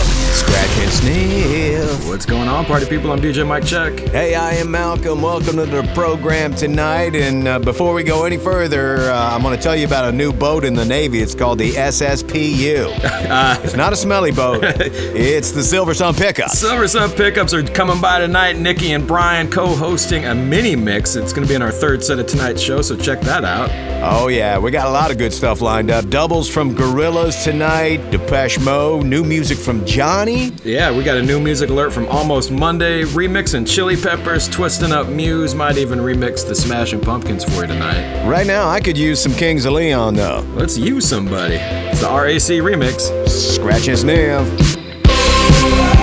Scratch and sniff. What's going on, party people? I'm DJ Mike Check. Hey, I am Malcolm. Welcome to the program tonight. And uh, before we go any further, uh, I'm going to tell you about a new boat in the Navy. It's called the SSPU. it's not a smelly boat, it's the Silver Sun Pickup. Silver Sun Pickups are coming by tonight. Nikki and Brian co-hosting a mini mix. It's going to be in our third set of tonight's show, so check that out. Oh, yeah, we got a lot of good stuff lined up. Doubles from Gorillaz tonight, Depeche Mode, new music from Johnny. Yeah, we got a new music alert from Almost Monday, remixing Chili Peppers, twisting up Muse, might even remix the Smashing Pumpkins for you tonight. Right now, I could use some Kings of Leon, though. Let's use somebody. It's the RAC remix. Scratch and sniff.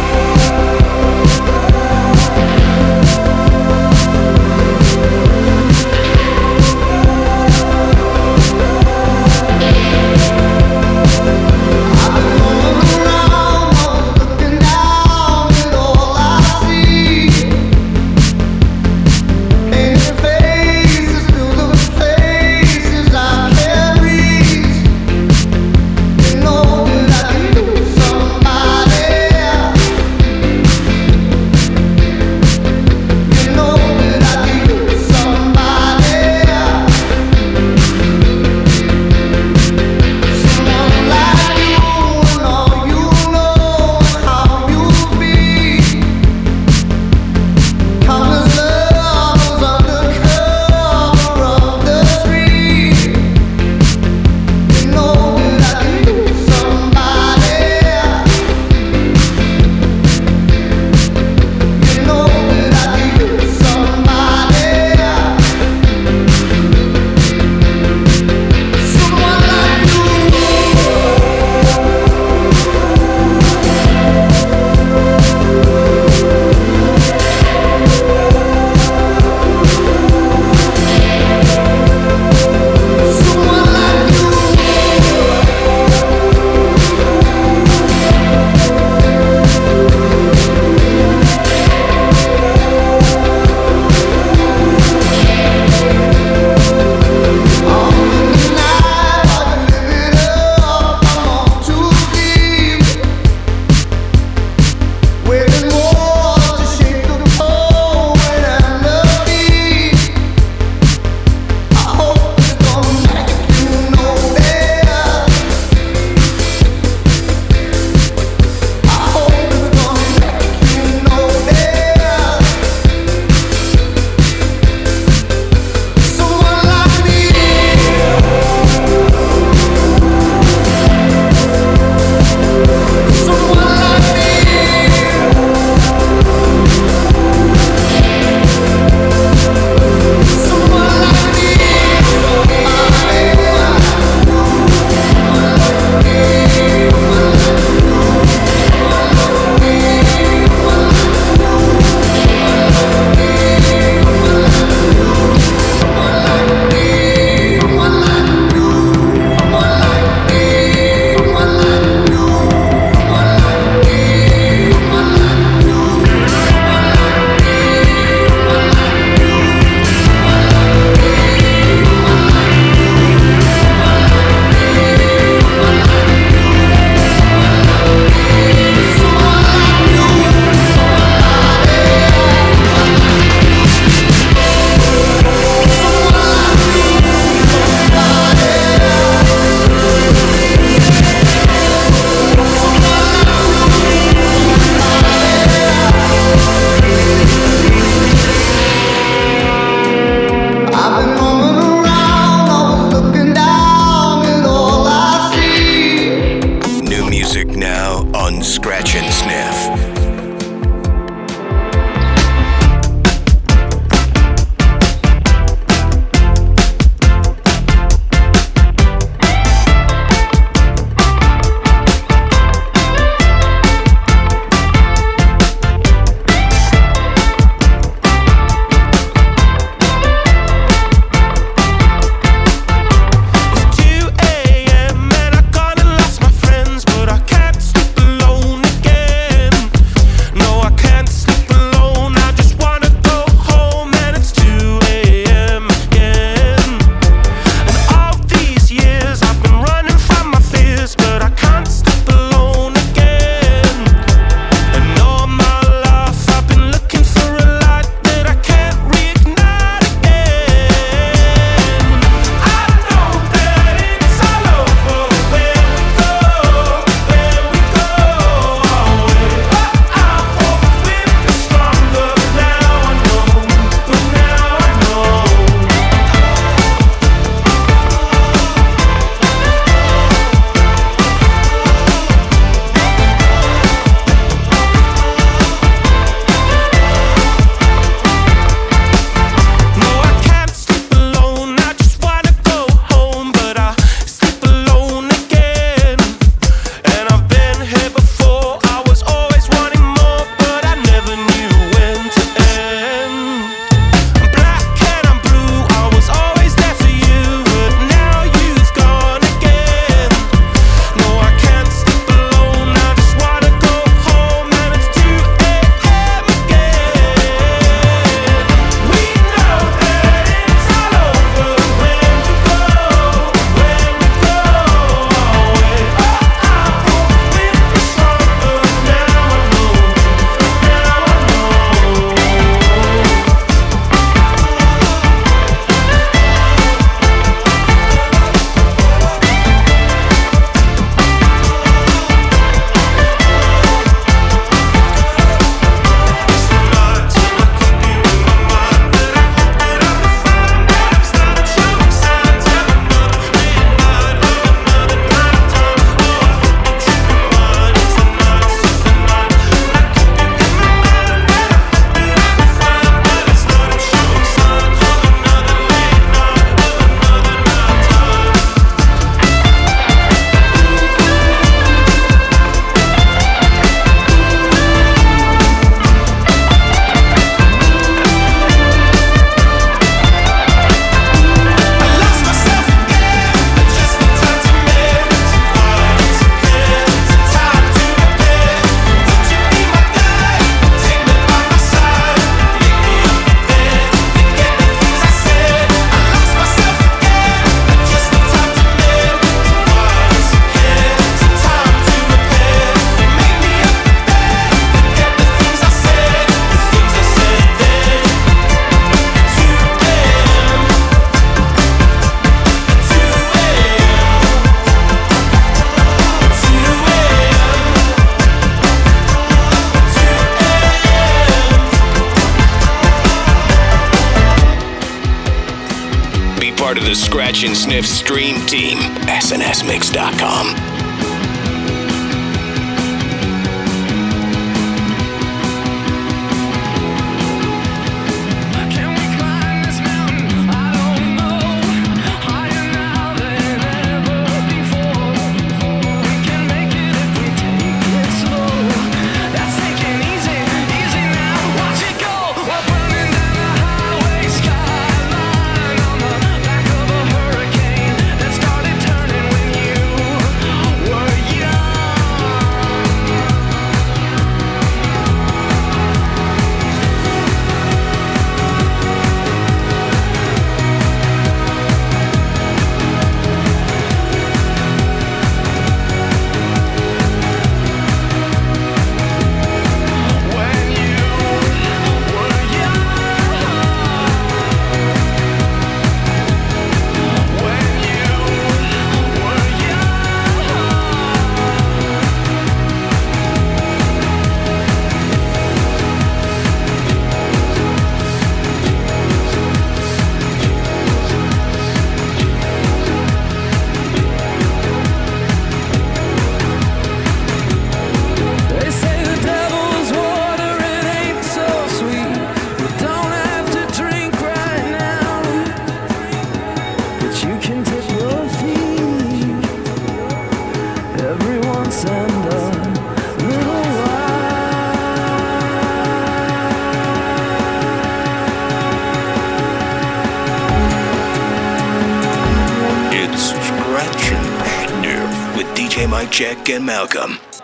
and Malcolm.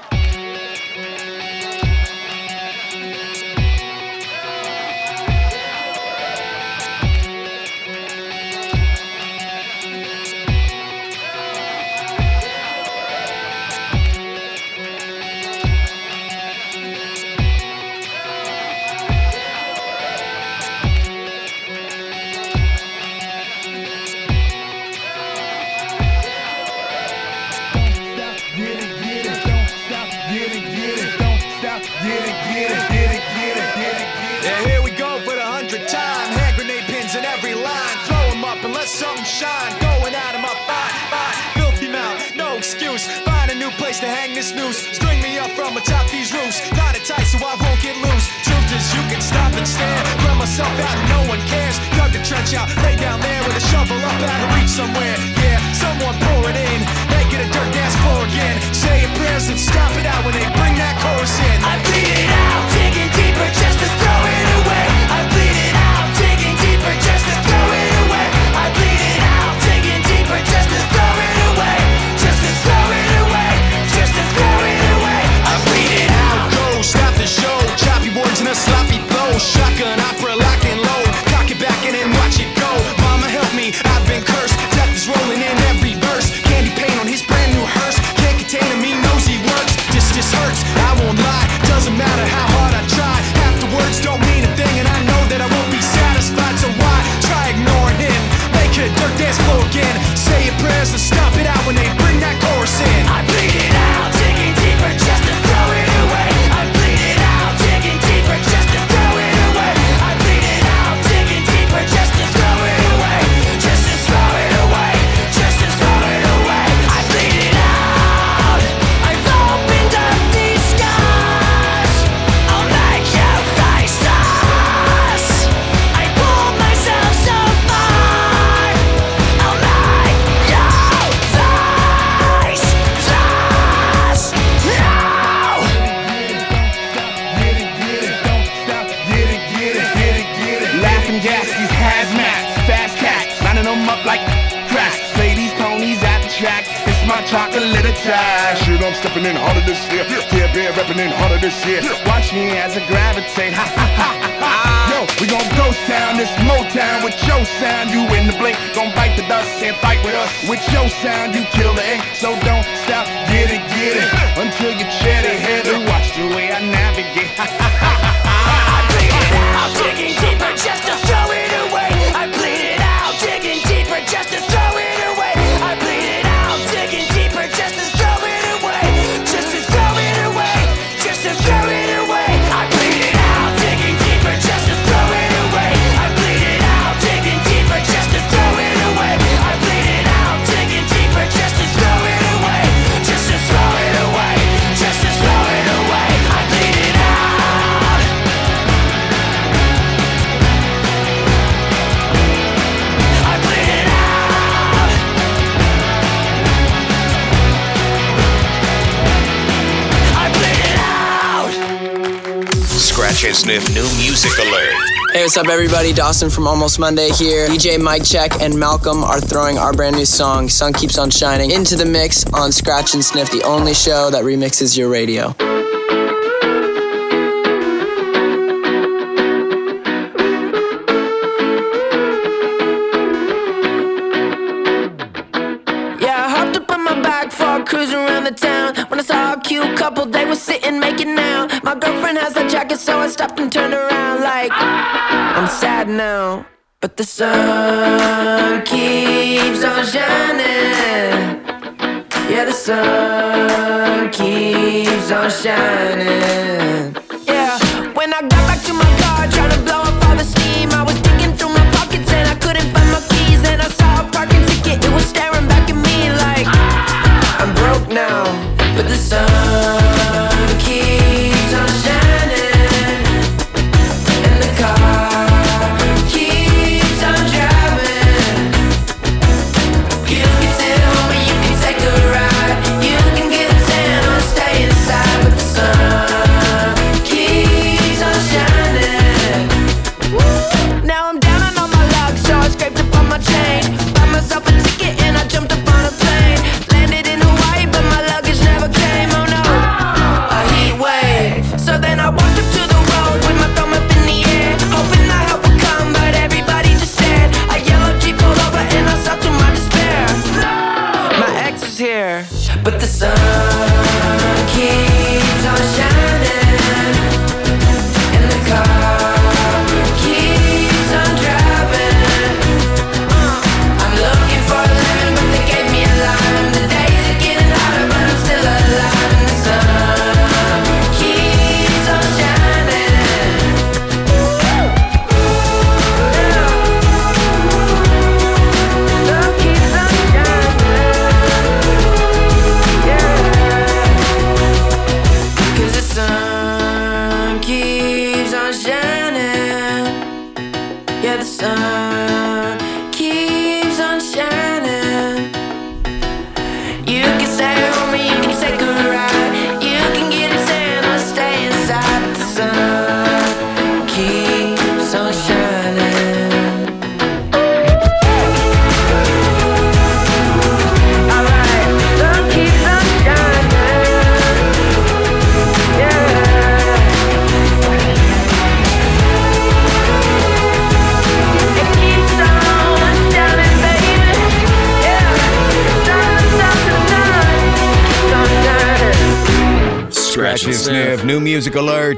a little trash. Shoot, I'm stepping in harder this year. Yeah, bear repping in harder this year. Watch me as I gravitate. Ha ha ha ha. Yo, we gon' ghost town this Motown with your sound. You in the blink, gon' bite the dust and fight with us. With your sound, you kill the ink. So don't stop, get it, get it. Until you chat ahead and watch the way I navigate. Ha ha ha ha. I'm digging deeper just to throw Sniff new music alert. Hey, what's up, everybody? Dawson from Almost Monday here. DJ Mike Check and Malcolm are throwing our brand new song, Sun Keeps on Shining, into the mix on Scratch and Sniff, the only show that remixes your radio. Stopped and turned around like I'm sad now, but the sun keeps on shining. Yeah, the sun keeps on shining. Yeah, when I got back to my car, trying to blow up all the steam, I was digging through my pockets and I couldn't find my keys. And I saw a parking ticket, it was staring back at me like I'm broke now, but the sun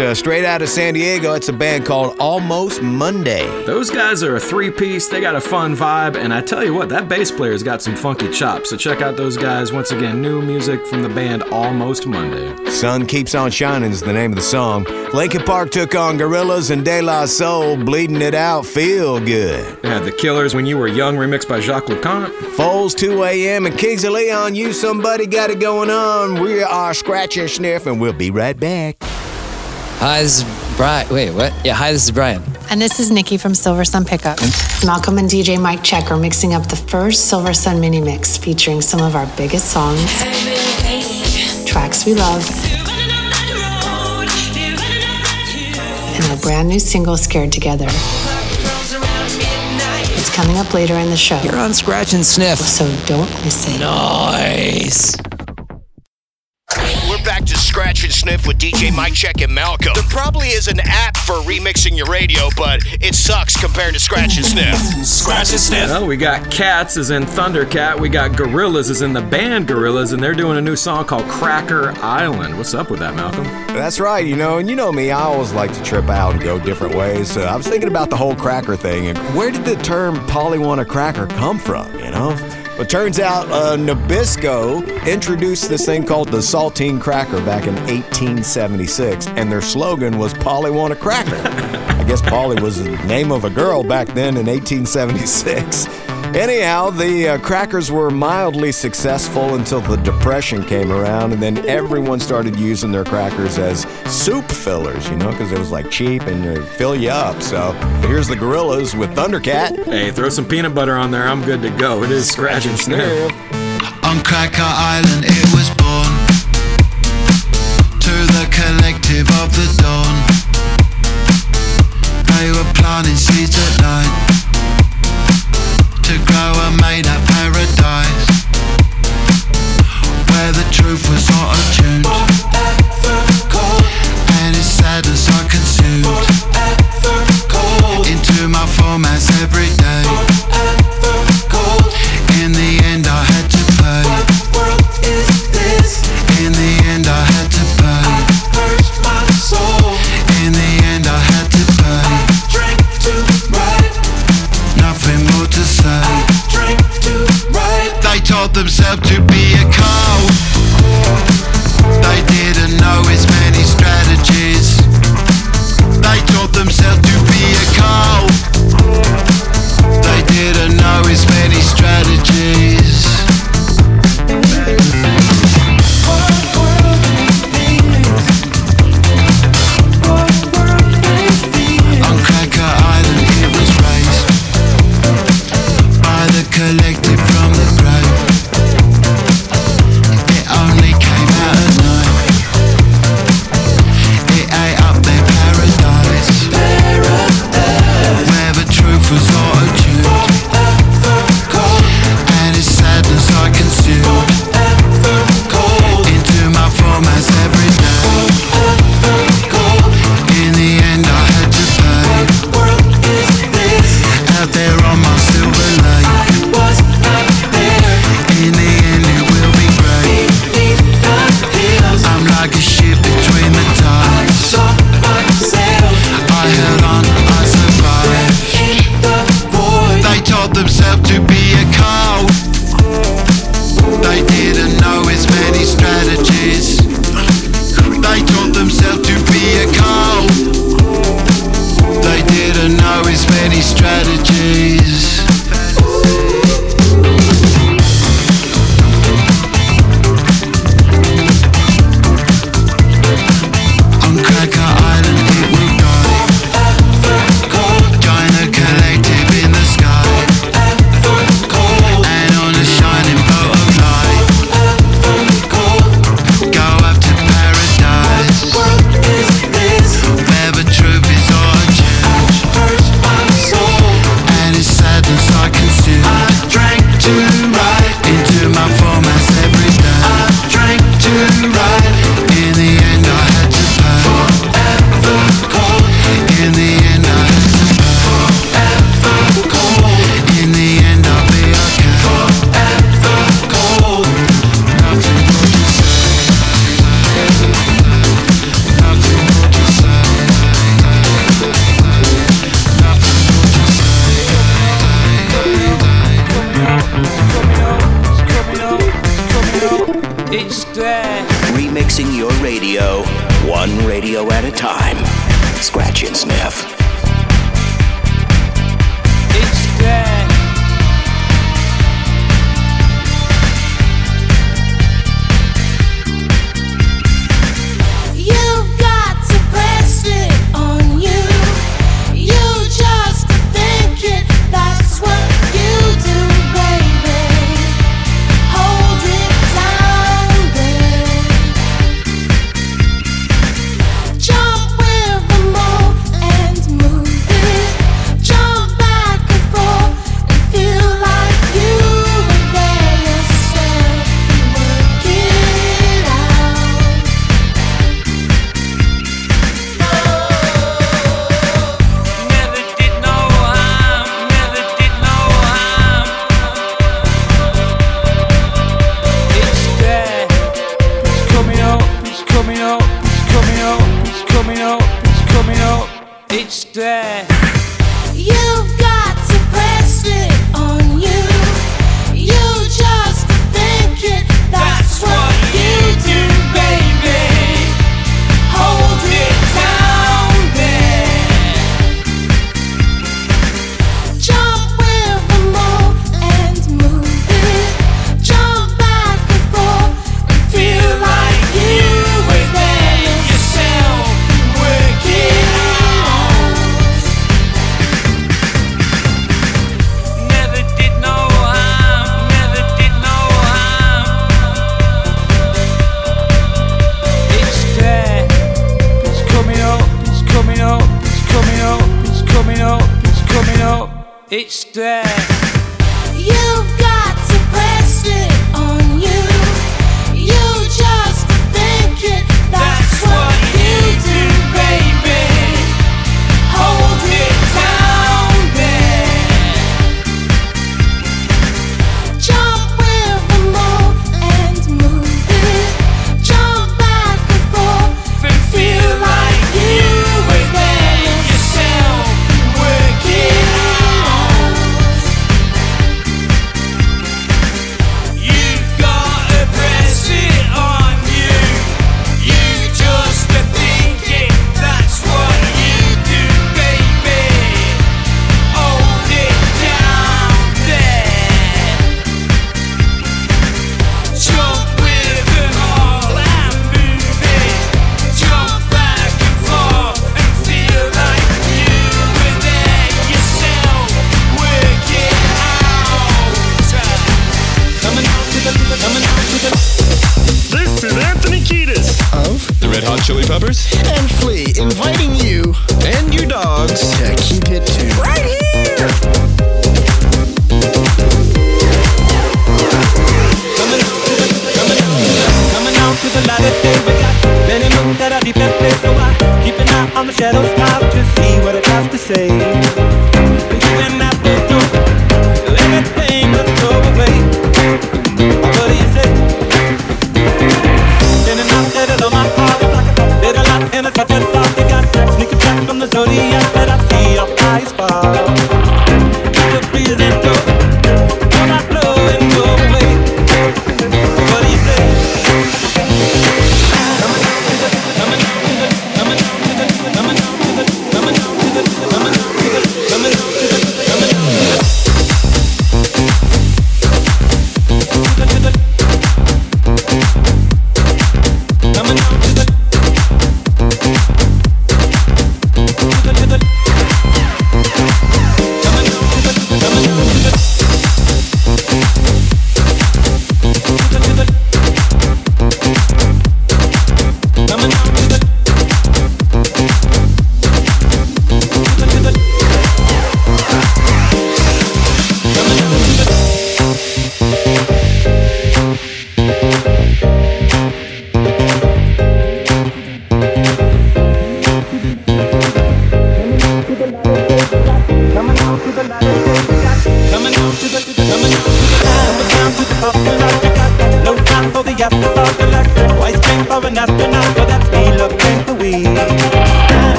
uh, straight out of San Diego. It's a band called Almost Monday. Those guys are a three piece, they got a fun vibe, and I tell you what, that bass player's got some funky chops. So check out those guys. Once again, new music from the band Almost Monday. Sun Keeps on Shining is the name of the song. Linkin Park took on Gorillaz and De La Soul, bleeding it out, feel good. Had The Killers When You Were Young, remixed by Jacques LeConte. Foals 2 a.m. and Kings of Leon, you somebody got it going on. We are Scratch and Sniff, and we'll be right back. Hi, this is Brian. Wait, what? Yeah, hi, this is Brian. And this is Nikki from Silver Sun Pickup. Malcolm and DJ Mike Check are mixing up the first Silver Sun mini mix featuring some of our biggest songs, tracks we love, and our brand new single, Scared Together. It's coming up later in the show. You're on Scratch and Sniff. So don't miss it. Nice. We're back to Scratch and Sniff with DJ Mike Check and Malcolm. There probably is an app for remixing your radio, but it sucks compared to Scratch and Sniff. Scratch and Sniff. Well, we got Cats as in Thundercat. We got Gorillaz as in the band Gorillaz, and they're doing a new song called Cracker Island. What's up with that, Malcolm? That's right, you know, and you know me, I always like to trip out and go different ways. So I was thinking about the whole cracker thing and where did the term Polly want a cracker come from, you know? It turns out uh, Nabisco introduced this thing called the saltine cracker back in 1876, and their slogan was Polly want a cracker. I guess Polly was the name of a girl back then in 1876. Anyhow, the uh, crackers were mildly successful until the Depression came around, and then everyone started using their crackers as soup fillers, you know, because it was like cheap and it fill you up. So here's the Gorillaz with Thundercat. Hey, throw some peanut butter on there. I'm good to go. It is scratch and sniff. On Cracker Island, it was born to the collective of the dawn. They were planting seeds at night to grow and made a paradise where the truth was not attuned and it's sadness I consumed.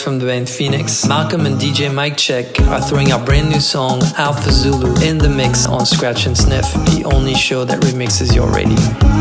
From the band Phoenix. Malcolm and DJ Mike Check are throwing our brand new song Alpha Zulu in the mix on Scratch and Sniff, the only show that remixes your radio.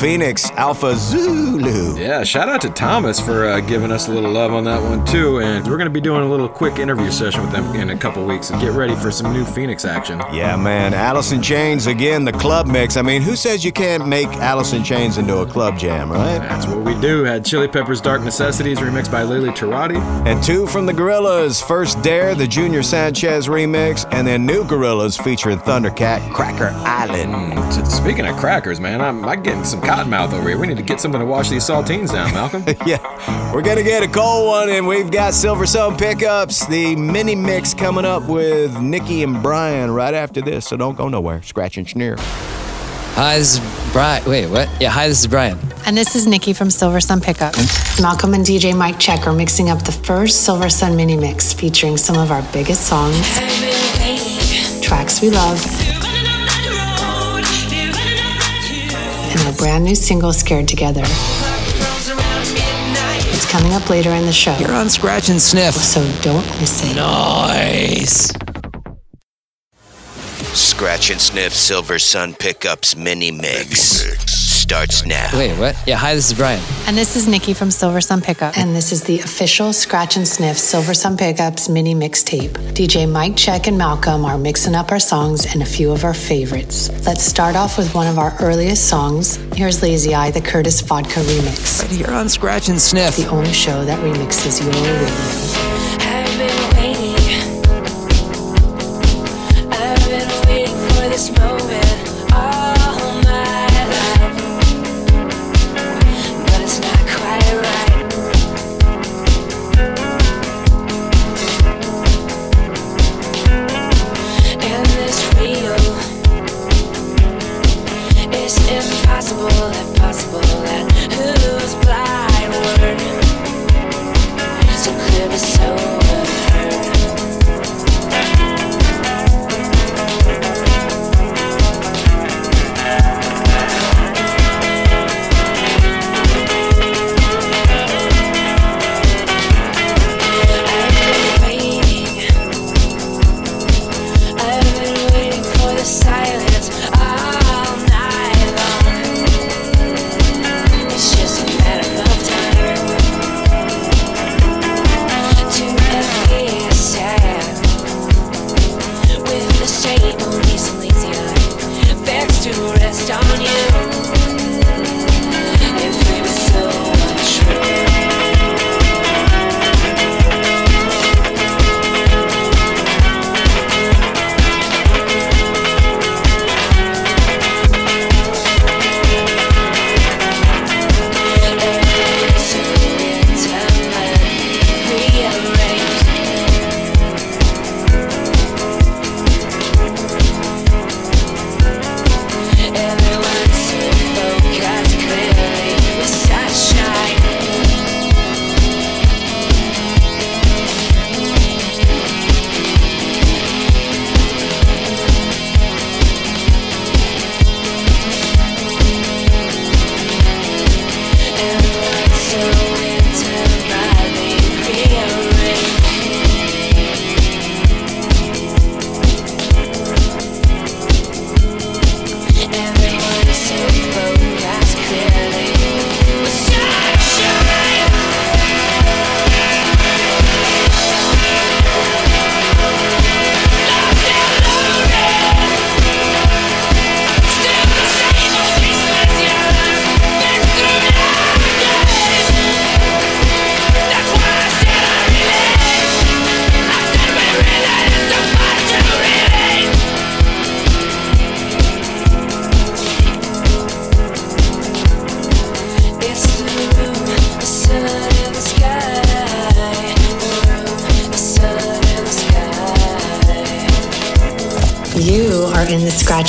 Phoenix Alpha Zulu. Yeah, shout out to Thomas for uh, giving us a little love on that one too. And we're going to be doing a little quick interview session with them in a couple weeks and get ready for some new Phoenix action. Yeah, man. Alice in Chains again, the club mix. I mean, who says you can't make Alice in Chains into a club jam, right? That's what we do. Had Chili Peppers Dark Necessities remixed by Lily Tarati. And two from the Gorillaz. First Dare, the Junior Sanchez remix, and then New Gorillaz featuring Thundercat, Cracker Island. Speaking of crackers, man, I'm, I'm getting some cottonmouth over here. We need to get something to wash these saltines down, Malcolm. yeah, we're gonna get a cold one, and we've got Silversun pickups, the mini mix coming up with Nikki and Brian right after this. So don't go nowhere. Scratch and sneer. Hi, this is Brian. Wait, what? Yeah, hi, this is Brian. And this is Nikki from Silversun Pickup. Malcolm and DJ Mike Check are mixing up the first Silversun mini mix featuring some of our biggest songs, tracks we love, and a brand new single, Scared Together. It's coming up later in the show. You're on Scratch and Sniff. So don't miss it. Nice. Scratch and Sniff Silversun Pickups Mini Mix. Starts now. Wait, what? Yeah, hi, this is Brian. And this is Nikki from Silversun Pickup. And this is the official Scratch and Sniff Silversun Pickups mini mixtape. DJ Mike Check and Malcolm are mixing up our songs and a few of our favorites. Let's start off with one of our earliest songs. Here's Lazy Eye, the Curtis Vodka remix. Right here on Scratch and Sniff. The only show that remixes your radio.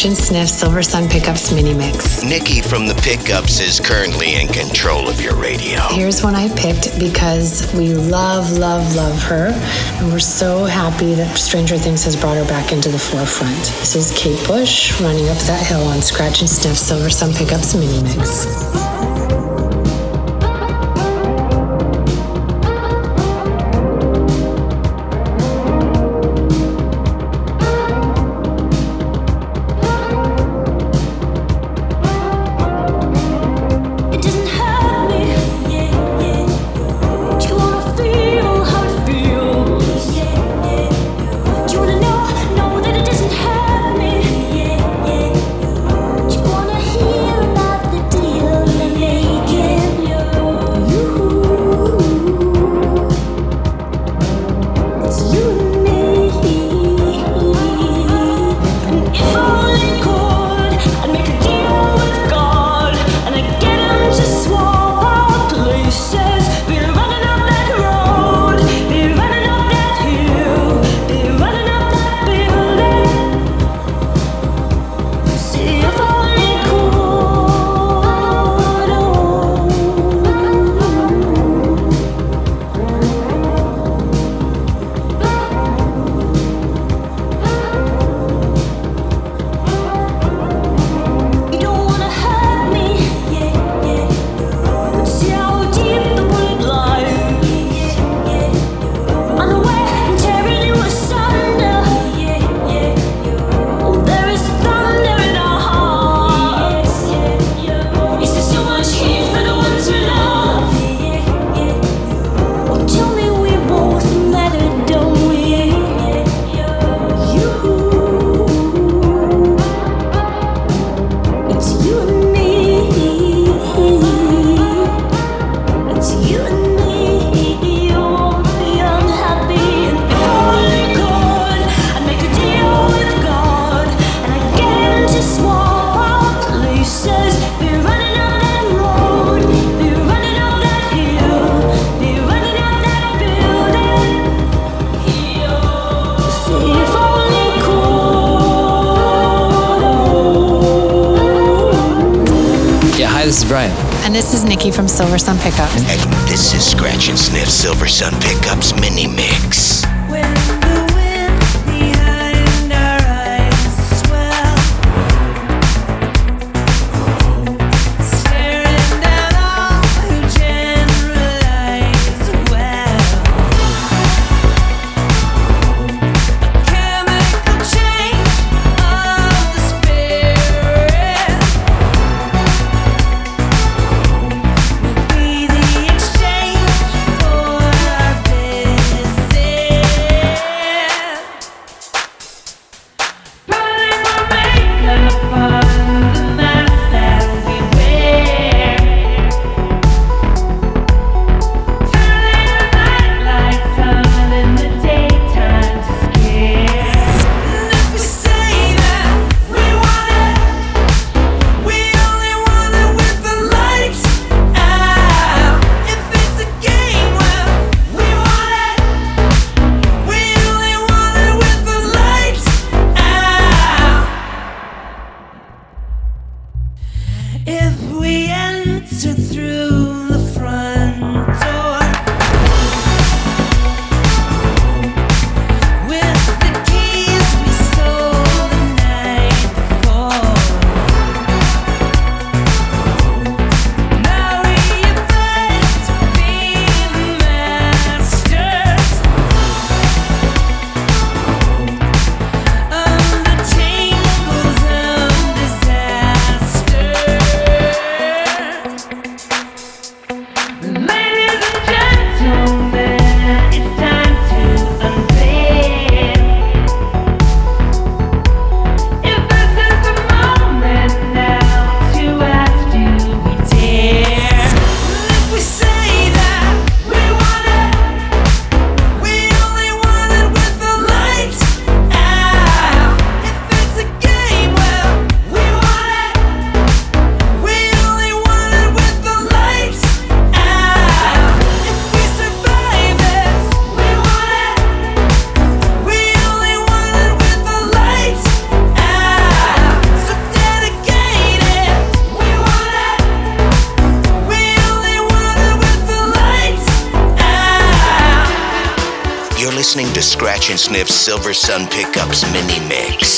Sergeant Sniff Silversun Pickups Mini Mix. Nikki from the Pickups is currently in control of your radio. Here's one I picked because we love, love, love her, and we're so happy that Stranger Things has brought her back into the forefront. This is Kate Bush running up that hill on Scratch and Sniff Silversun Pickups Mini Mix.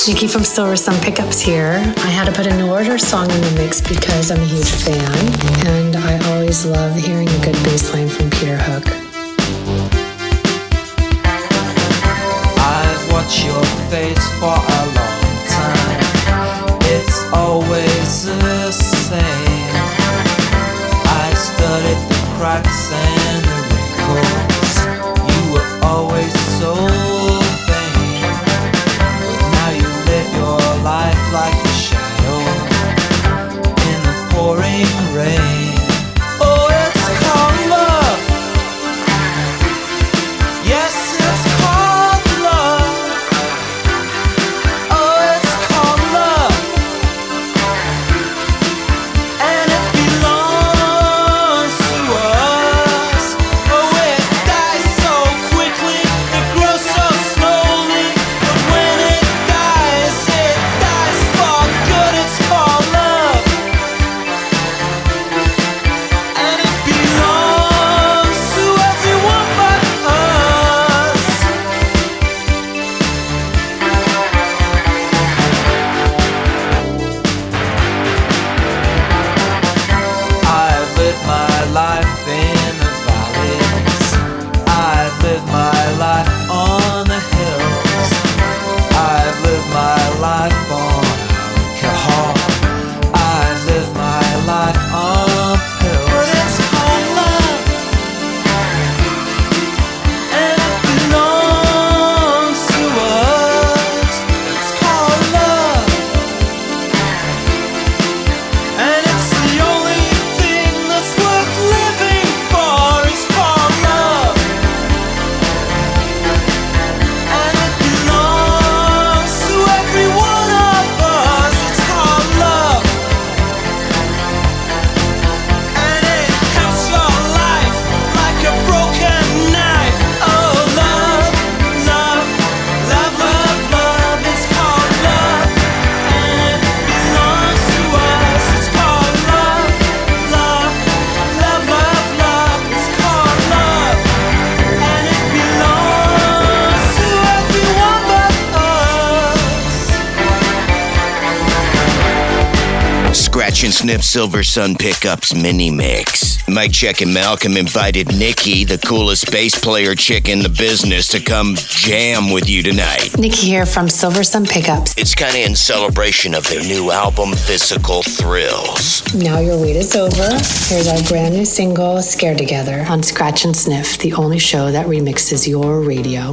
Nikki from Silversun Pickups here. I had to put a New Order song in the mix because I'm a huge fan and I always love hearing Snip Silversun Pickups mini mix. Mike Check and Malcolm invited Nikki, the coolest bass player chick in the business, to come jam with you tonight. Nikki here from Silversun Pickups. It's kind of in celebration of their new album, Physical Thrills. Now your wait is over. Here's our brand new single, Scared Together, on Scratch and Sniff, the only show that remixes your radio.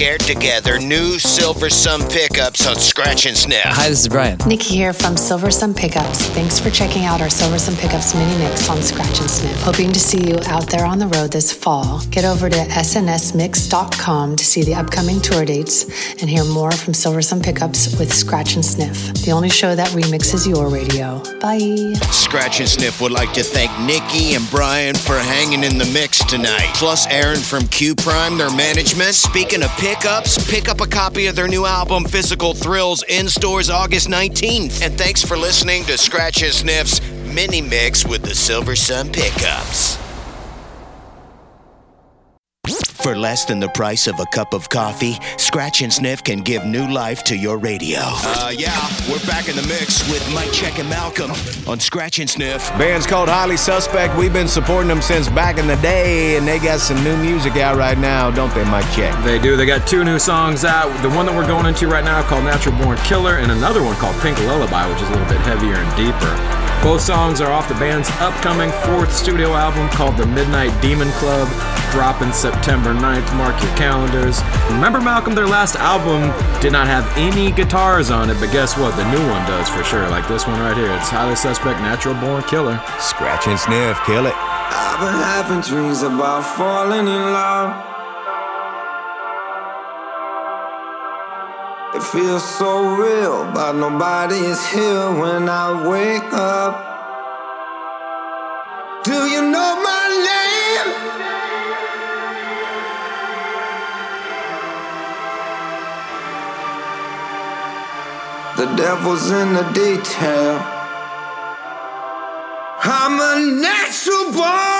Scared together new Silversun pickups on Scratch and Sniff. Hi, this is Brian. Nikki here from Silversun Pickups. Thanks for checking out our Silversun Pickups mini mix on Scratch and Sniff. Hoping to see you out there on the road this fall. Get over to snsmix.com to see the upcoming tour dates and hear more from Silversun Pickups with Scratch and Sniff, the only show that remixes your radio. Bye. Scratch and Sniff would like to thank Nikki and Brian for hanging in the mix tonight. Plus, Aaron from Q Prime, their management. Speaking of pickups, pick up a copy of their new album, Physical Thrills, in stores August 19th. And thanks for listening to Scratch and Sniff's mini mix with the Silversun pickups. For less than the price of a cup of coffee, Scratch and Sniff can give new life to your radio. Uh, yeah, we're back in the mix with Mike Check and Malcolm on Scratch and Sniff. Band's called Highly Suspect. We've been supporting them since back in the day, and they got some new music out right now, don't they, Mike Check? They do. They got two new songs out. The one that we're going into right now called Natural Born Killer, and another one called Pink Lullaby, which is a little bit heavier and deeper. Both songs are off the band's upcoming fourth studio album called The Midnight Demon Club, dropping September 9th. Mark your calendars. Remember, Malcolm, their last album did not have any guitars on it, but guess what? The new one does for sure. Like this one right here. It's Highly Suspect Natural Born Killer. Scratch and Sniff, kill it. I've been having dreams about falling in love. It feels so real, but nobody is here when I wake up. Do you know my name? The devil's in the detail. I'm a natural born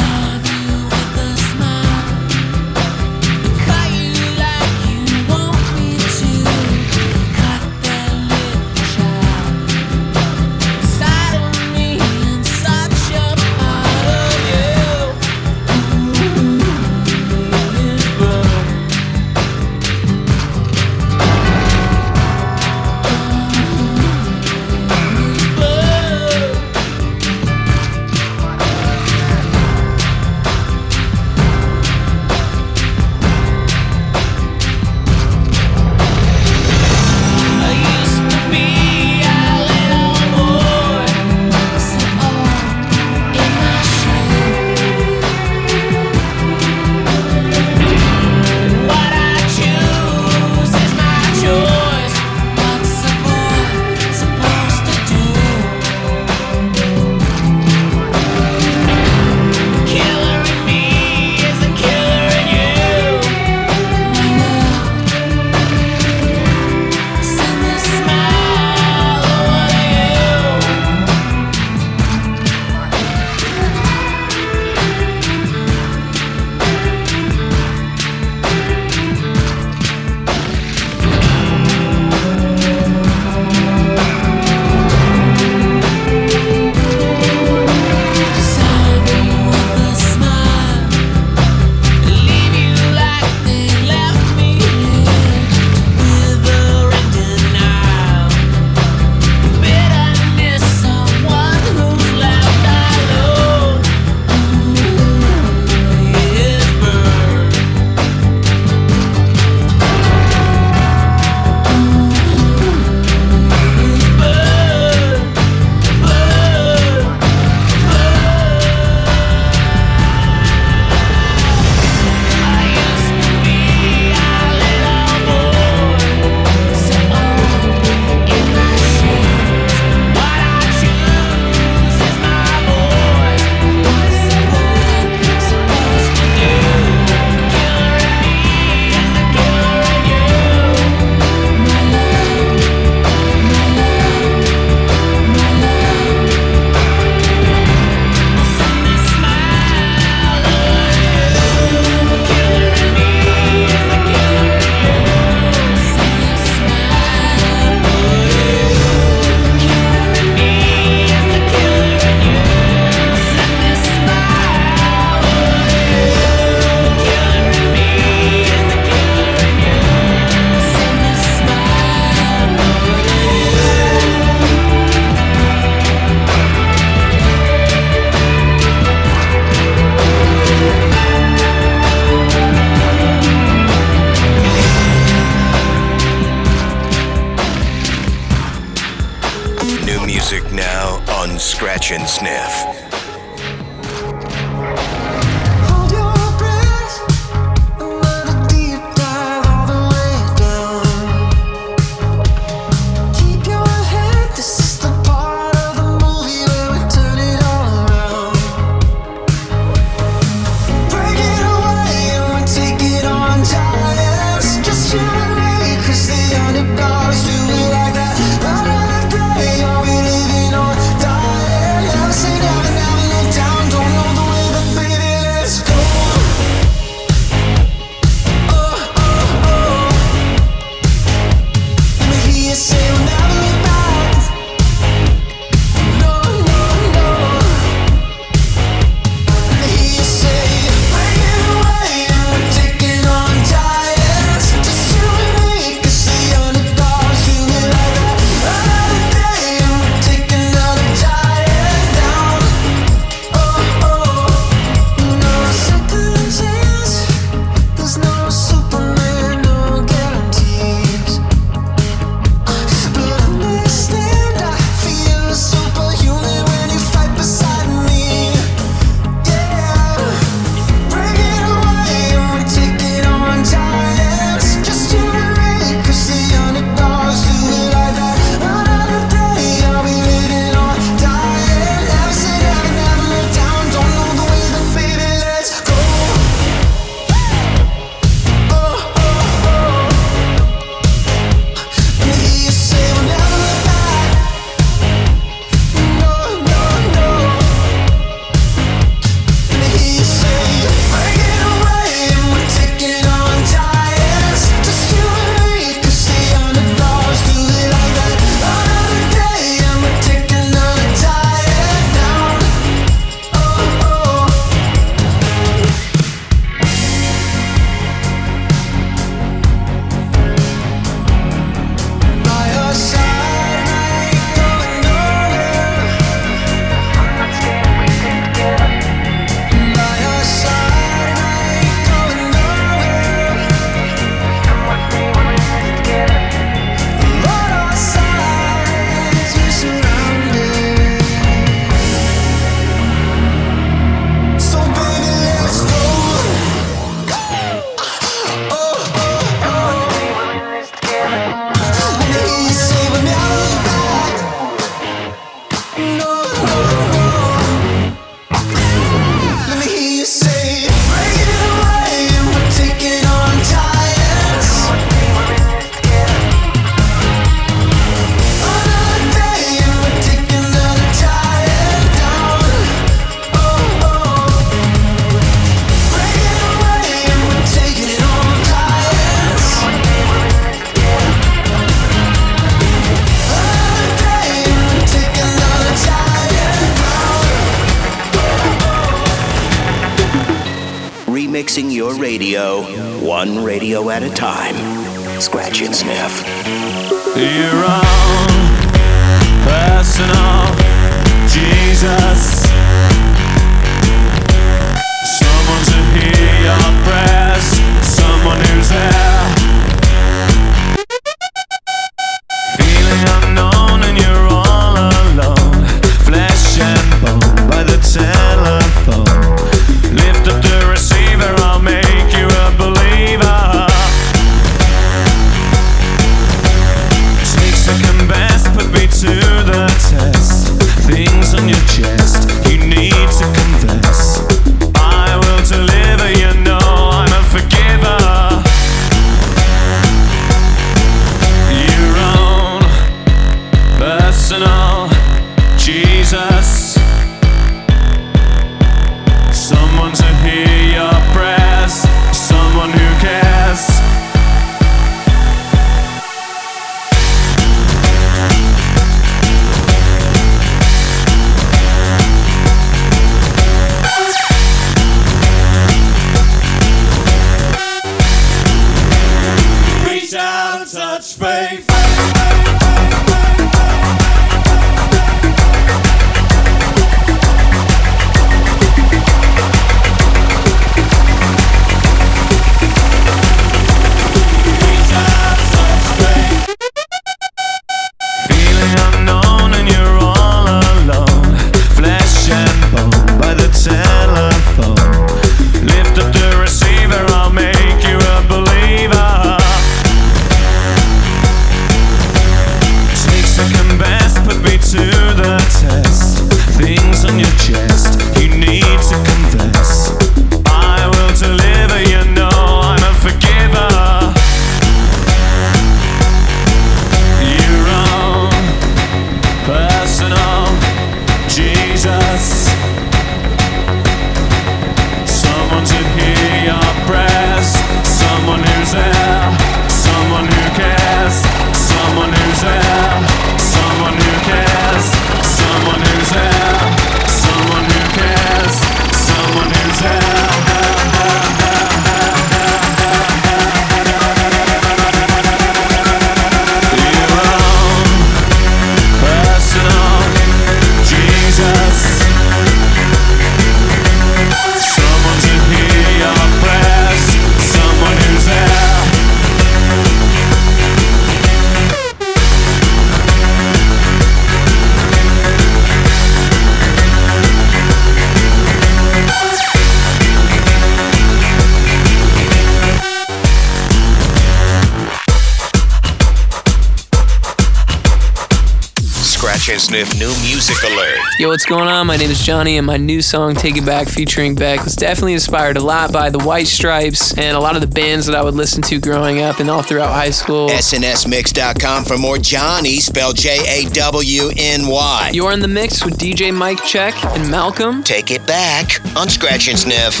Yo, what's going on? My name is Jawny, and my new song, Take It Back, featuring Beck, was definitely inspired a lot by the White Stripes and a lot of the bands that I would listen to growing up and all throughout high school. SNSMix.com for more Jawny, spelled J A W N Y. You're in the mix with DJ Mike Check and Malcolm. Take it back on Scratch and Sniff.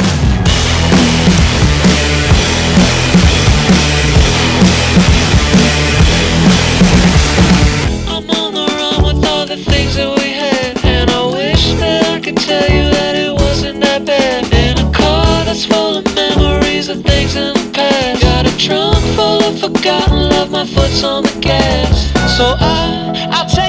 Forgotten love, my foot's on the gas. So I, I'll take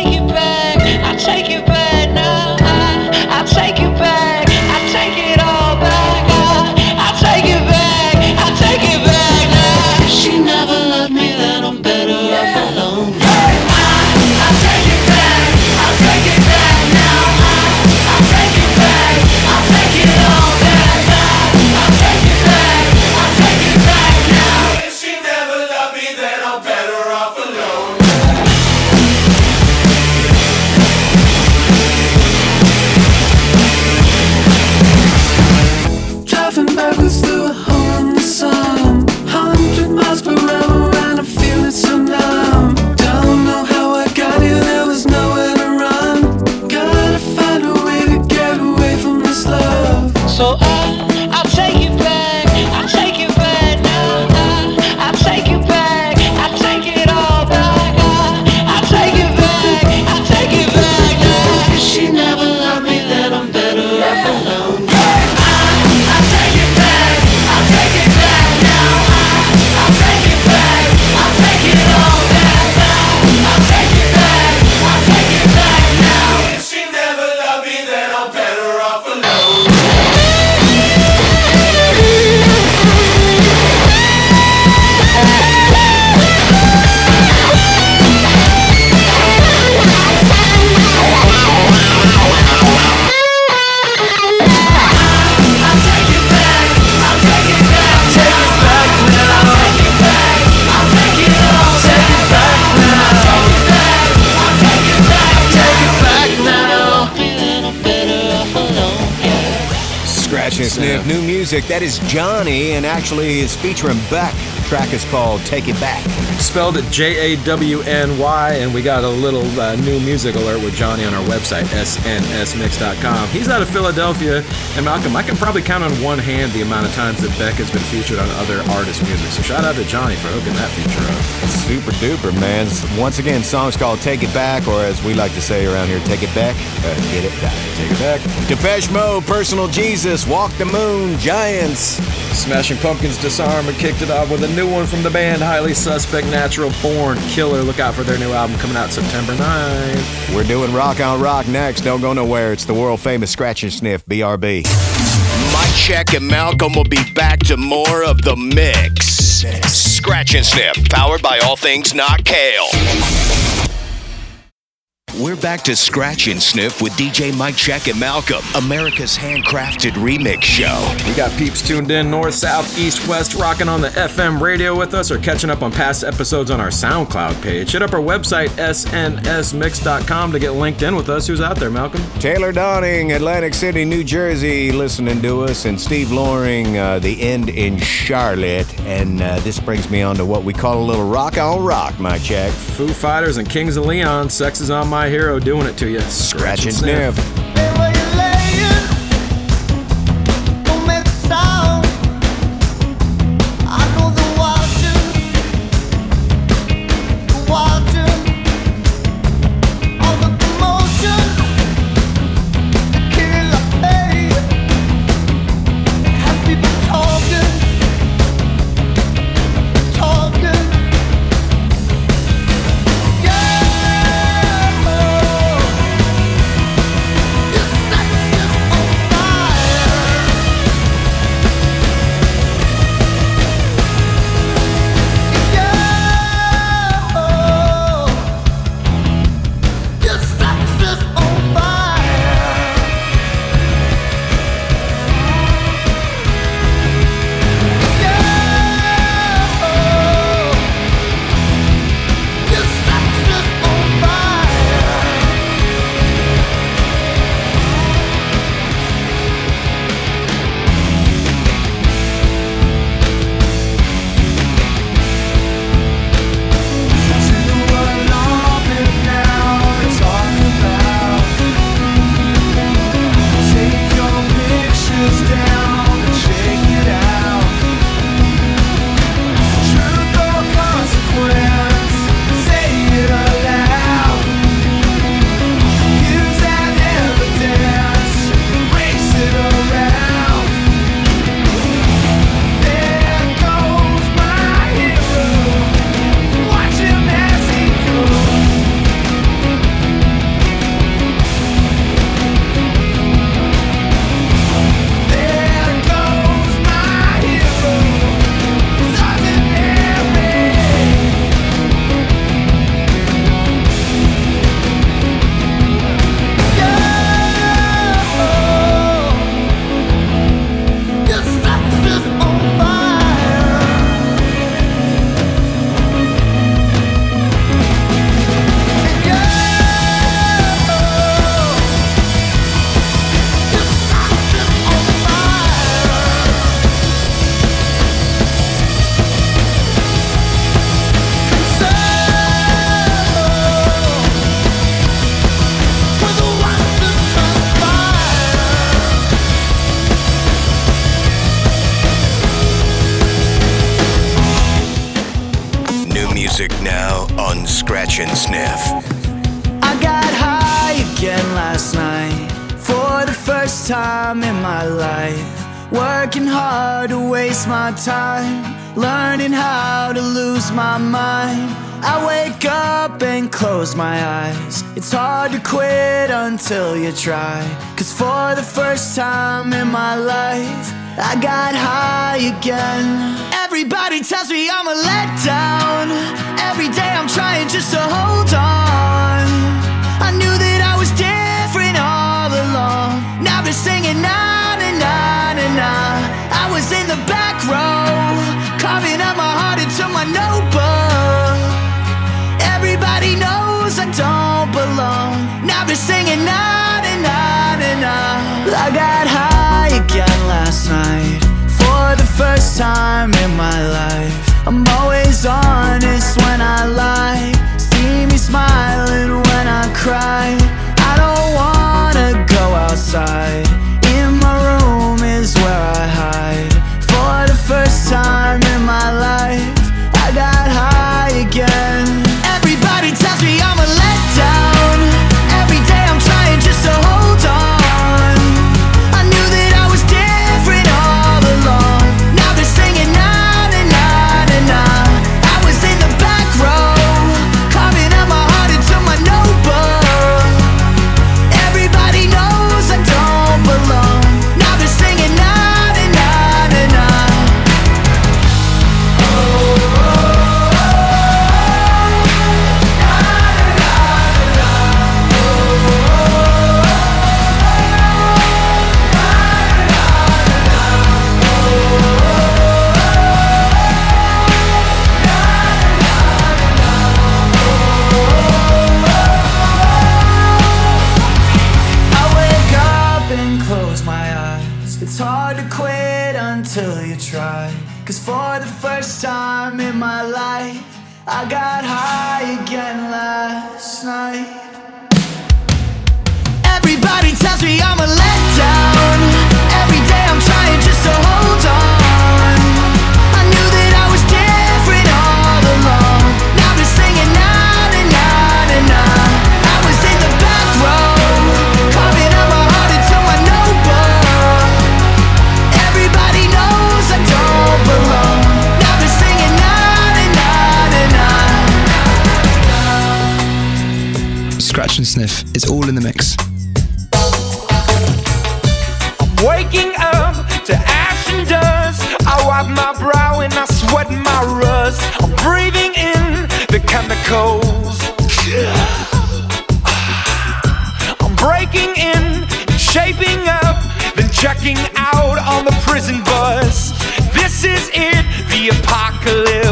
And Sniff, new music. That is Jawny, and actually is featuring Beck. The track is called Take It Back. Spelled it J A W N Y, and we got a little uh, new music alert with Jawny on our website, snsmix.com. He's out of Philadelphia, and Malcolm, I can probably count on one hand the amount of times that Beck has been featured on other artists' music. So shout out to Jawny for hooking that feature up. Super duper, man. Once again, song's called Take It Back, or as we like to say around here, Take It Back. Uh, get it back. Take it back. Depeche Mode, Personal Jesus, Walk the Moon, Giants. Smashing Pumpkins Disarm and kicked it off with a new one from the band, Highly Suspect Natural Born Killer. Look out for their new album coming out September 9th. We're doing Rock on Rock next. Don't go nowhere. It's the world famous Scratch and Sniff, BRB. Mike Check and Malcolm will be back to more of the mix. Scratch and Sniff, powered by all things not kale. We're back to Scratch and Sniff with DJ Mike Check and Malcolm, America's handcrafted remix show. We got peeps tuned in north, south, east, west, rocking on the FM radio with us or catching up on past episodes on our SoundCloud page. Hit up our website, snsmix.com, to get linked in with us. Who's out there, Malcolm? Taylor Dawning, Atlantic City, New Jersey, listening to us, and Steve Loring, uh, the end in Charlotte. And uh, this brings me on to what we call a little rock on rock, Mike Check. Foo Fighters and Kings of Leon, Sex is on My Hero doing it to you. Scratch and sniff. Yeah. It's hard to quit until you try. Cause for the first time in my life, I got high again. Everybody tells me I'm a letdown. Every day I'm trying just to hold on. I knew that I was different all along. Now they're singing na na na na. I was in the back row, carving up my heart into my notebook. Everybody knows I don't belong. Now they're singing na na na na na. I got high again last night for the first time in my life. I'm always honest when I lie. See me smiling when I cry. I don't wanna go outside. In my room is where I hide. For the first time in my life, I got And Sniff is all in the mix. I'm waking up to ash and dust. I wipe my brow and I sweat my rust. I'm breathing in the chemicals. I'm breaking in, shaping up, then checking out on the prison bus. This is it, the apocalypse.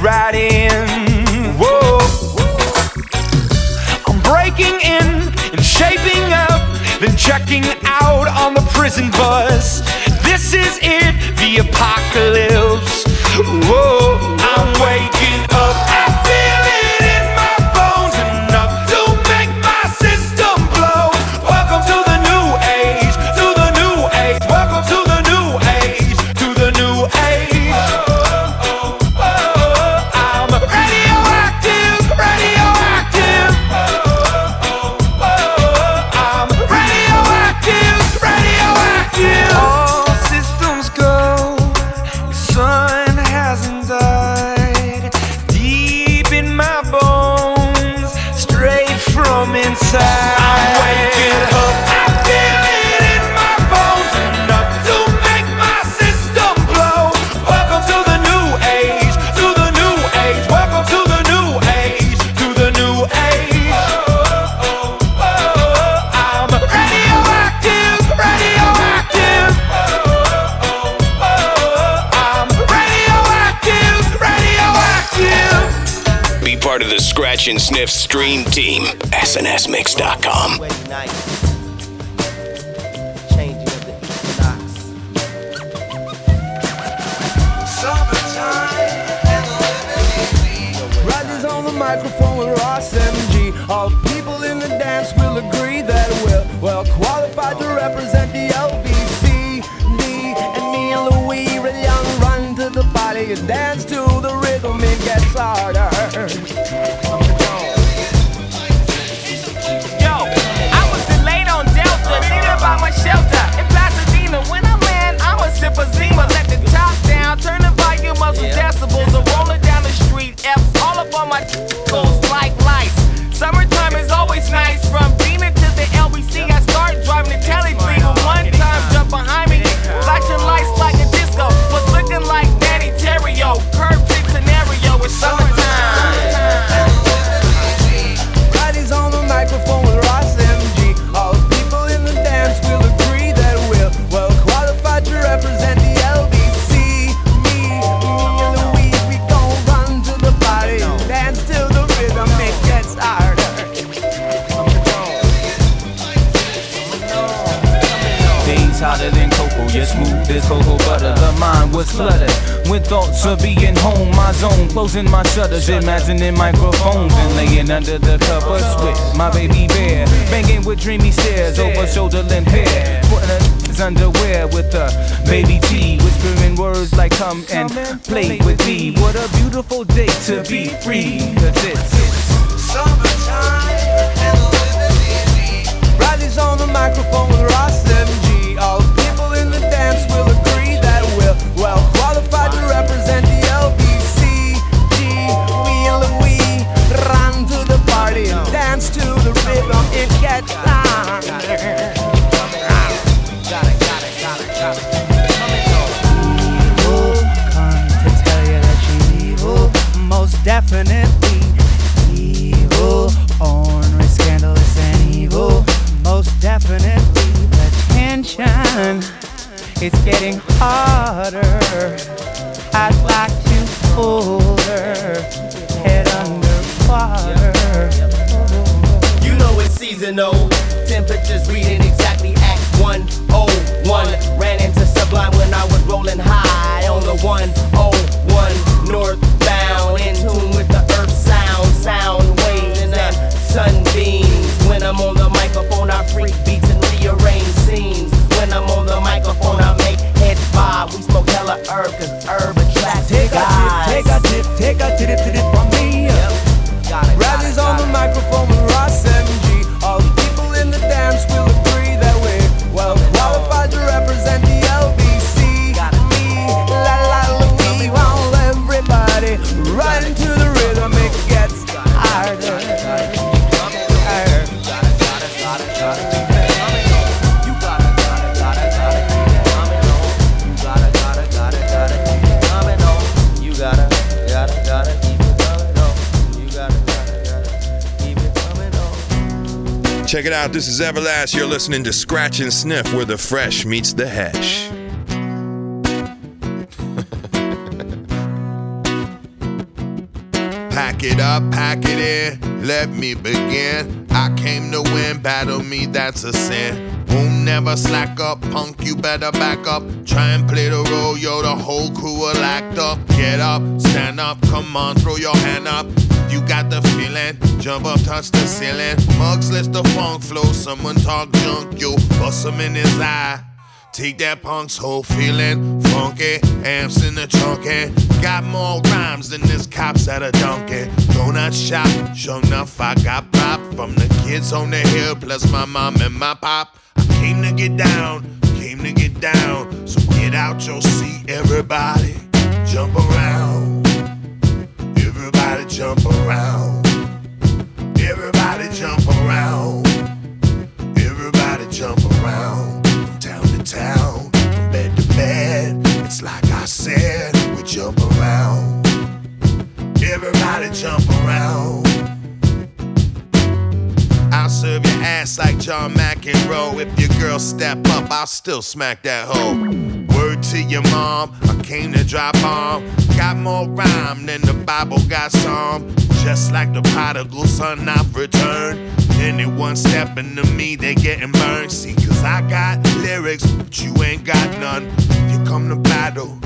Right in. Whoa. I'm breaking in and shaping up, then checking out on the prison bus. This is it, the apocalypse. Whoa, I'm waking Scratch and Sniff Stream Team. SNSMix.com. Changing of the equinox. Rogers on the microphone with Ross was cluttered with thoughts of being home, my zone, closing my shutters, imagining microphones and laying under the covers with my baby bear, banging with dreamy stares over shoulder length hair, putting his underwear with a baby T, whispering words like come and play with me. What a beautiful day to be free, cause it's summertime and the living easy. Riley's on the microphone with Ross 7G. Definitely evil, ornery, scandalous, and evil, most definitely. Getting harder. I'd like to hold her head underwater. You know it's seasonal. Temperatures reading exactly at 101. Ran into Sublime when I was rolling high on the 101 northbound. In tune with the earth sound, sound waves and the sunbeams. When I'm on the microphone, I freak beats and rearrange scenes. When I'm on the microphone, I make heads bob. We smoke hella herb, cause herb attracts Take a guys. tip, take a tip, take a tip, tip, tip from me. Roddy's on the microphone with Ras MG. Dance will it out. This is Everlast. You're listening to Scratch and Sniff, where the fresh meets the hash. Pack it up, pack it in, let me begin. I came to win, battle me, that's a sin. Won't never slack up, punk, you better back up. Try and play the role, yo, the whole crew will act up. Get up, stand up, come on, throw your hand up. You got the feeling, jump up, touch the ceiling. Mugs, let the funk flow, someone talk junk, yo, bust him in his eye. Take that punk's whole feeling, funky, amps in the trunk, and got more rhymes than this cops at a donkey. Donut shop, sure enough, I got pop from the kids on the hill, plus my mom and my pop. I came to get down, came to get down, so get out your seat, everybody, jump around. Jump around. Everybody jump around. Everybody jump around. From town to town, from bed to bed. It's like I said, we jump around. Everybody jump around. I'll serve your ass like John McEnroe. If your girl step up, I'll still smack that hoe. To your mom. I came to drop bomb. Got more rhyme than the Bible got some. Just like the prodigal son, I've returned. Anyone stepping to me, they getting burned. See, cause I got lyrics, but you ain't got none. If you come to battle,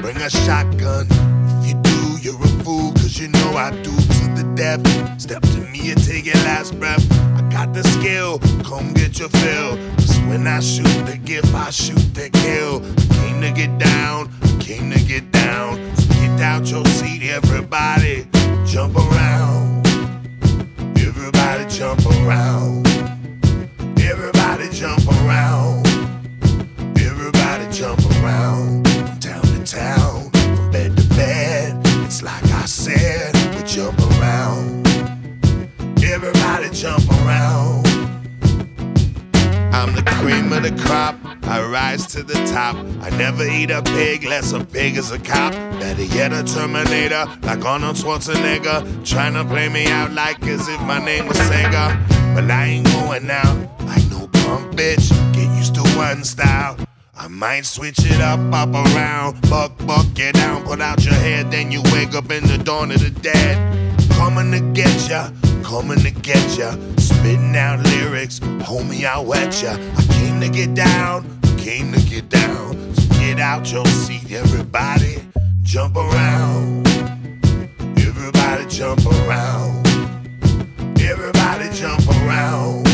bring a shotgun. If you do, you're a fool, cause you know I do to the. Step to me and take your last breath. I got the skill, come get your fill. Cause when I shoot the gift, I shoot the kill. Came to get down, came to get down. So get out your seat, everybody. Jump around. Everybody jump around. Everybody jump around. Everybody jump around. From town to town, from bed to bed. It's like I said, we jump jump around. I'm the cream of the crop. I rise to the top. I never eat a pig, less a pig is a cop. Better yet, a Terminator, like Arnold Schwarzenegger. Trying to play me out like as if my name was Sega. But I ain't going out like no punk bitch. Get used to one style. I might switch it up, up around. Buck, buck, get down, put out your head, then you wake up in the dawn of the dead. Coming to get ya, coming to get ya. Spitting out lyrics, homie, I'll wet ya. I came to get down, came to get down. So get out your seat, everybody. Jump around. Everybody jump around. Everybody jump around.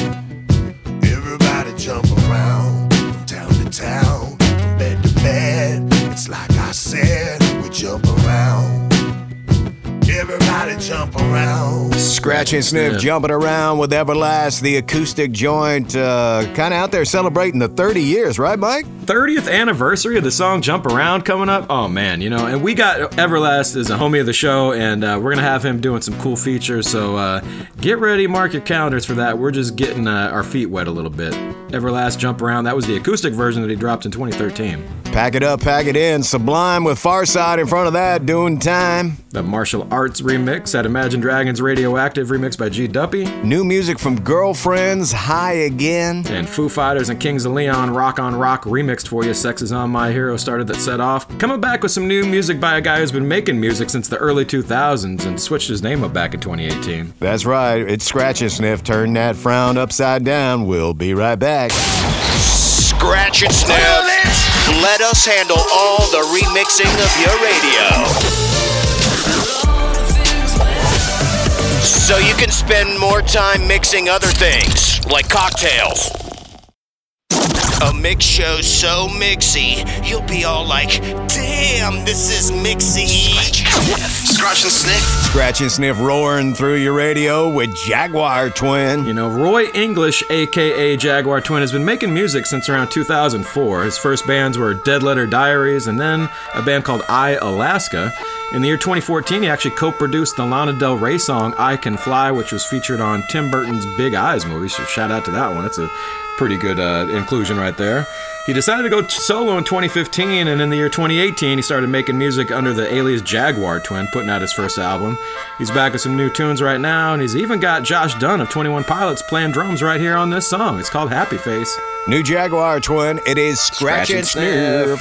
Everybody jump around. Scratch and sniff, Yeah. jumping around with Everlast, the acoustic joint, uh, kind of out there celebrating the 30 years, right, Mike? 30th anniversary of the song Jump Around coming up. Oh man, you know, and we got Everlast as a homie of the show, and uh, we're gonna have him doing some cool features. So uh, get ready, mark your calendars for that. We're just getting uh, our feet wet a little bit. Everlast Jump Around, that was the acoustic version that he dropped in 2013. Pack it up, pack it in. Sublime with Farside in front of that, doing time. The martial arts remix at Imagine Dragons Radioactive remix by G Duppy. New music from Girlfriends, High Again. And Foo Fighters and Kings of Leon Rock on Rock remixed for you. Sex is on My Hero started that set off. Coming back with some new music by a guy who's been making music since the early 2000s and switched his name up back in 2018. That's right, it's Scratch and Sniff. Turn that frown upside down. We'll be right back. Scratch and sniff. Let us handle all the remixing of your radio. So you can spend more time mixing other things, like cocktails. A mix show so mixy, you'll be all like, damn, this is mixy. Scratch and sniff. Scratch and Sniff roaring through your radio with Jaguar Twin. You know, Roy English, aka Jaguar Twin, has been making music since around 2004. His first bands were Dead Letter Diaries and then a band called I Alaska. In the year 2014, he actually co produced the Lana Del Rey song I Can Fly, which was featured on Tim Burton's Big Eyes movie. So, shout out to that one. That's a pretty good uh, inclusion right there. He decided to go solo in 2015, and in the year 2018, he started making music under the alias Jaguar Twin, putting out his first album. He's back with some new tunes right now, and he's even got Josh Dun of 21 Pilots playing drums right here on this song. It's called Happy Face. New Jaguar Twin, it is Scratch, and Sniff. Flip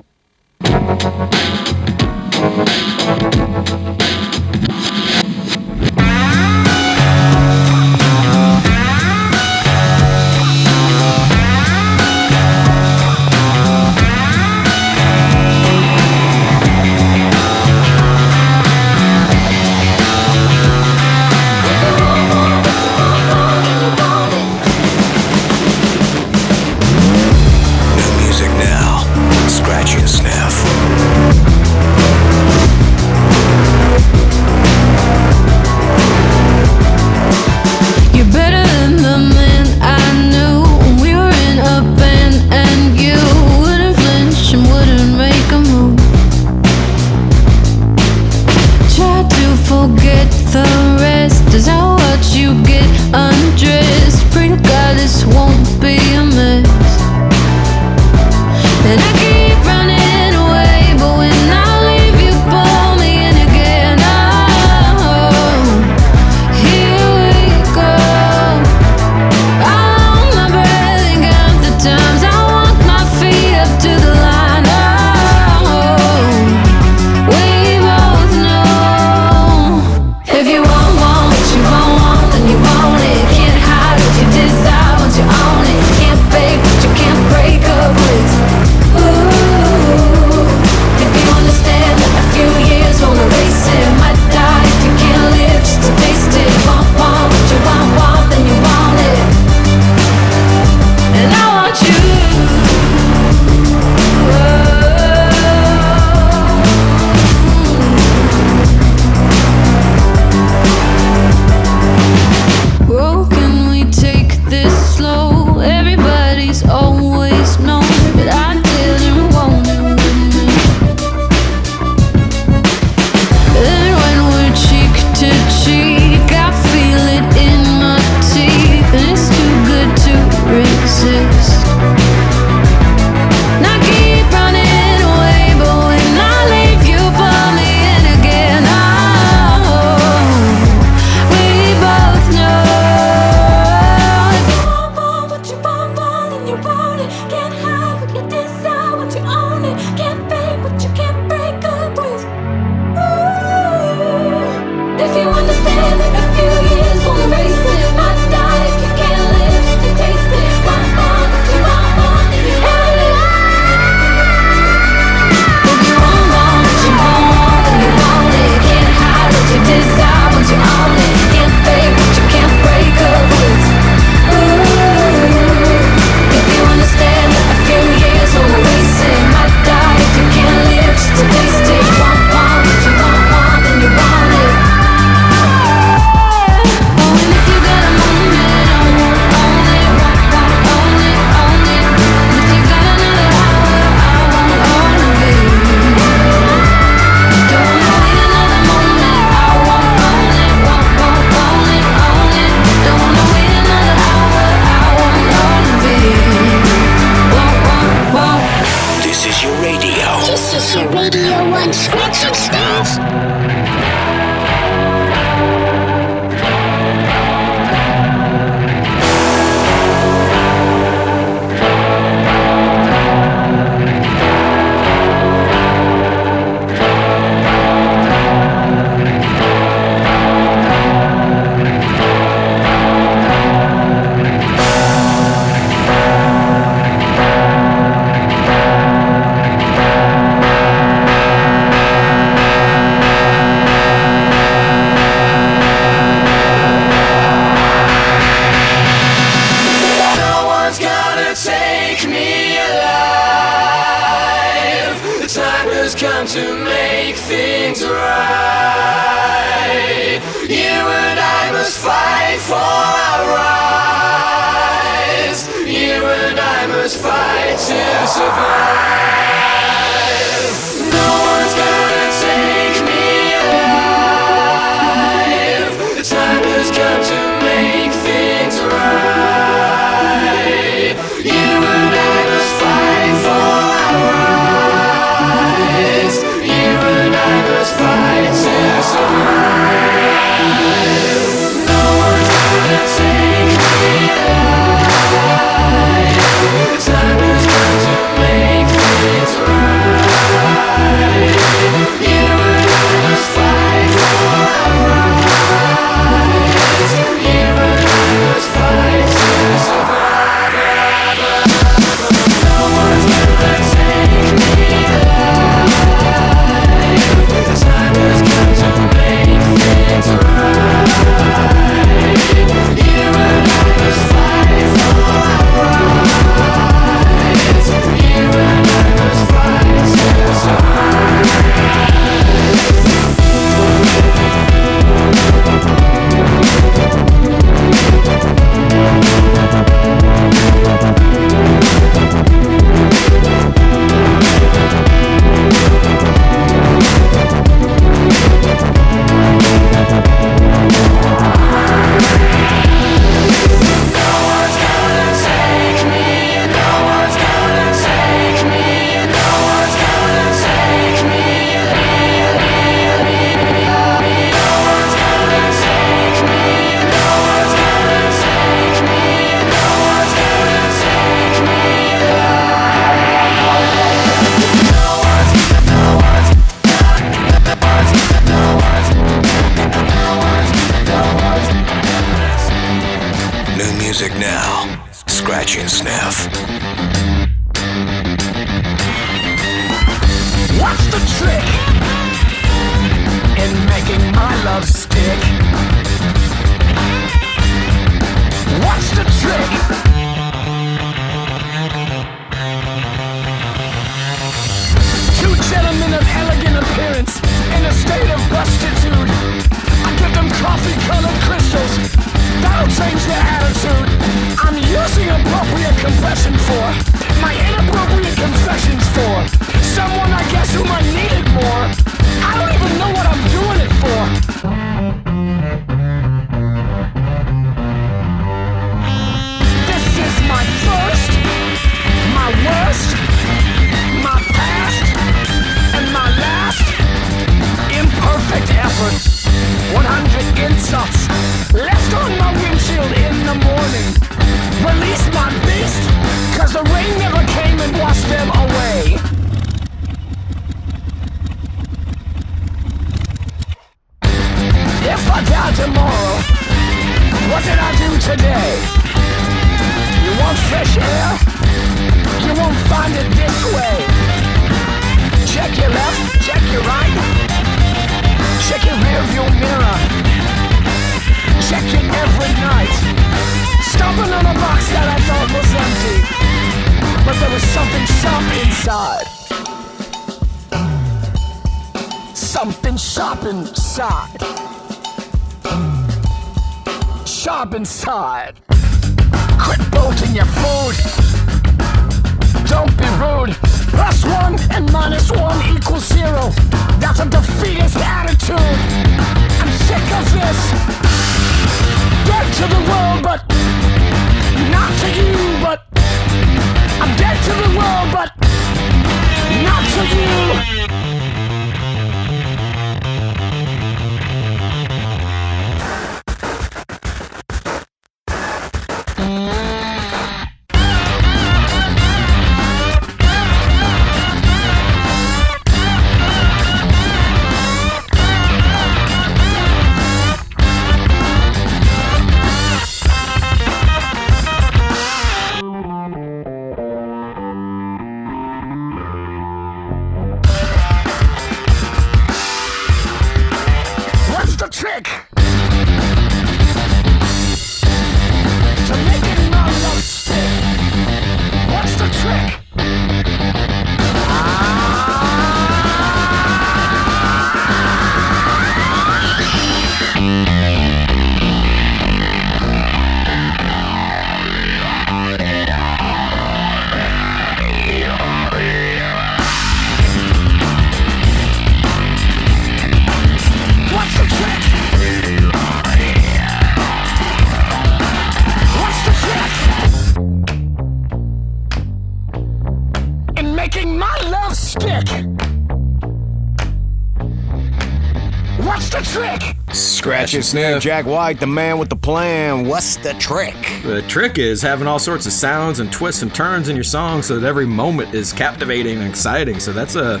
And. Jack White, the man with the plan. What's the trick? The trick is having all sorts of sounds and twists and turns in your song so that every moment is captivating and exciting. So that's a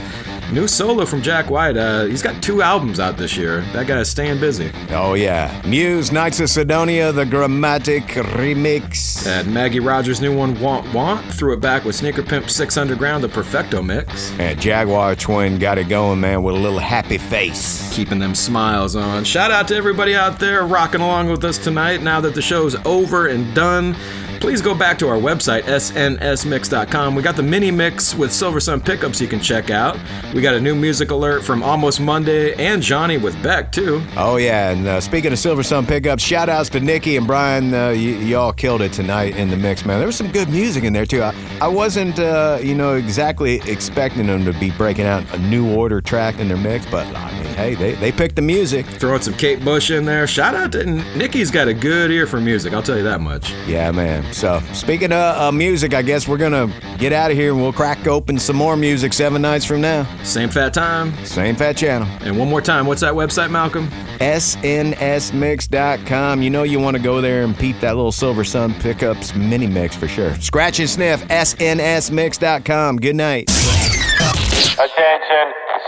new solo from Jack White. Uh, he's got two albums out this year. That guy's staying busy. Oh, yeah. Muse, Knights of Cydonia, the Grammatic remix. And Maggie Rogers' new one, Want Want, threw it back with Sneaker Pimp 6 Underground, the Perfecto mix. And Jaguar Twin got it going, man, with a little happy face. Keeping them smiles on. Shout out to everybody out there rocking along with us tonight. Now that the show's over and done, please go back to our website, snsmix.com. We got the mini mix with Silversun Pickups you can check out. We got a new music alert from Almost Monday and Jawny with Beck, too. Oh, yeah. And uh, speaking of Silversun Pickups, shout outs to Nikki and Brian. Uh, y- y'all killed it tonight in the mix, man. There was some good music in there, too. I, I wasn't, uh, you know, exactly expecting them to be breaking out a New Order track in their mix, but hey, they, they picked the music. Throwing some Kate Bush in there. Shout out to Nikki's got a good ear for music, I'll tell you that much. Yeah, man. So, speaking of uh, music, I guess we're going to get out of here and we'll crack open some more music seven nights from now. Same fat time. Same fat channel. And one more time, what's that website, Malcolm? SNSmix.com. You know you want to go there and peep that little Silversun Pickups mini mix for sure. Scratch and sniff, SNSmix.com. Good night. Attention,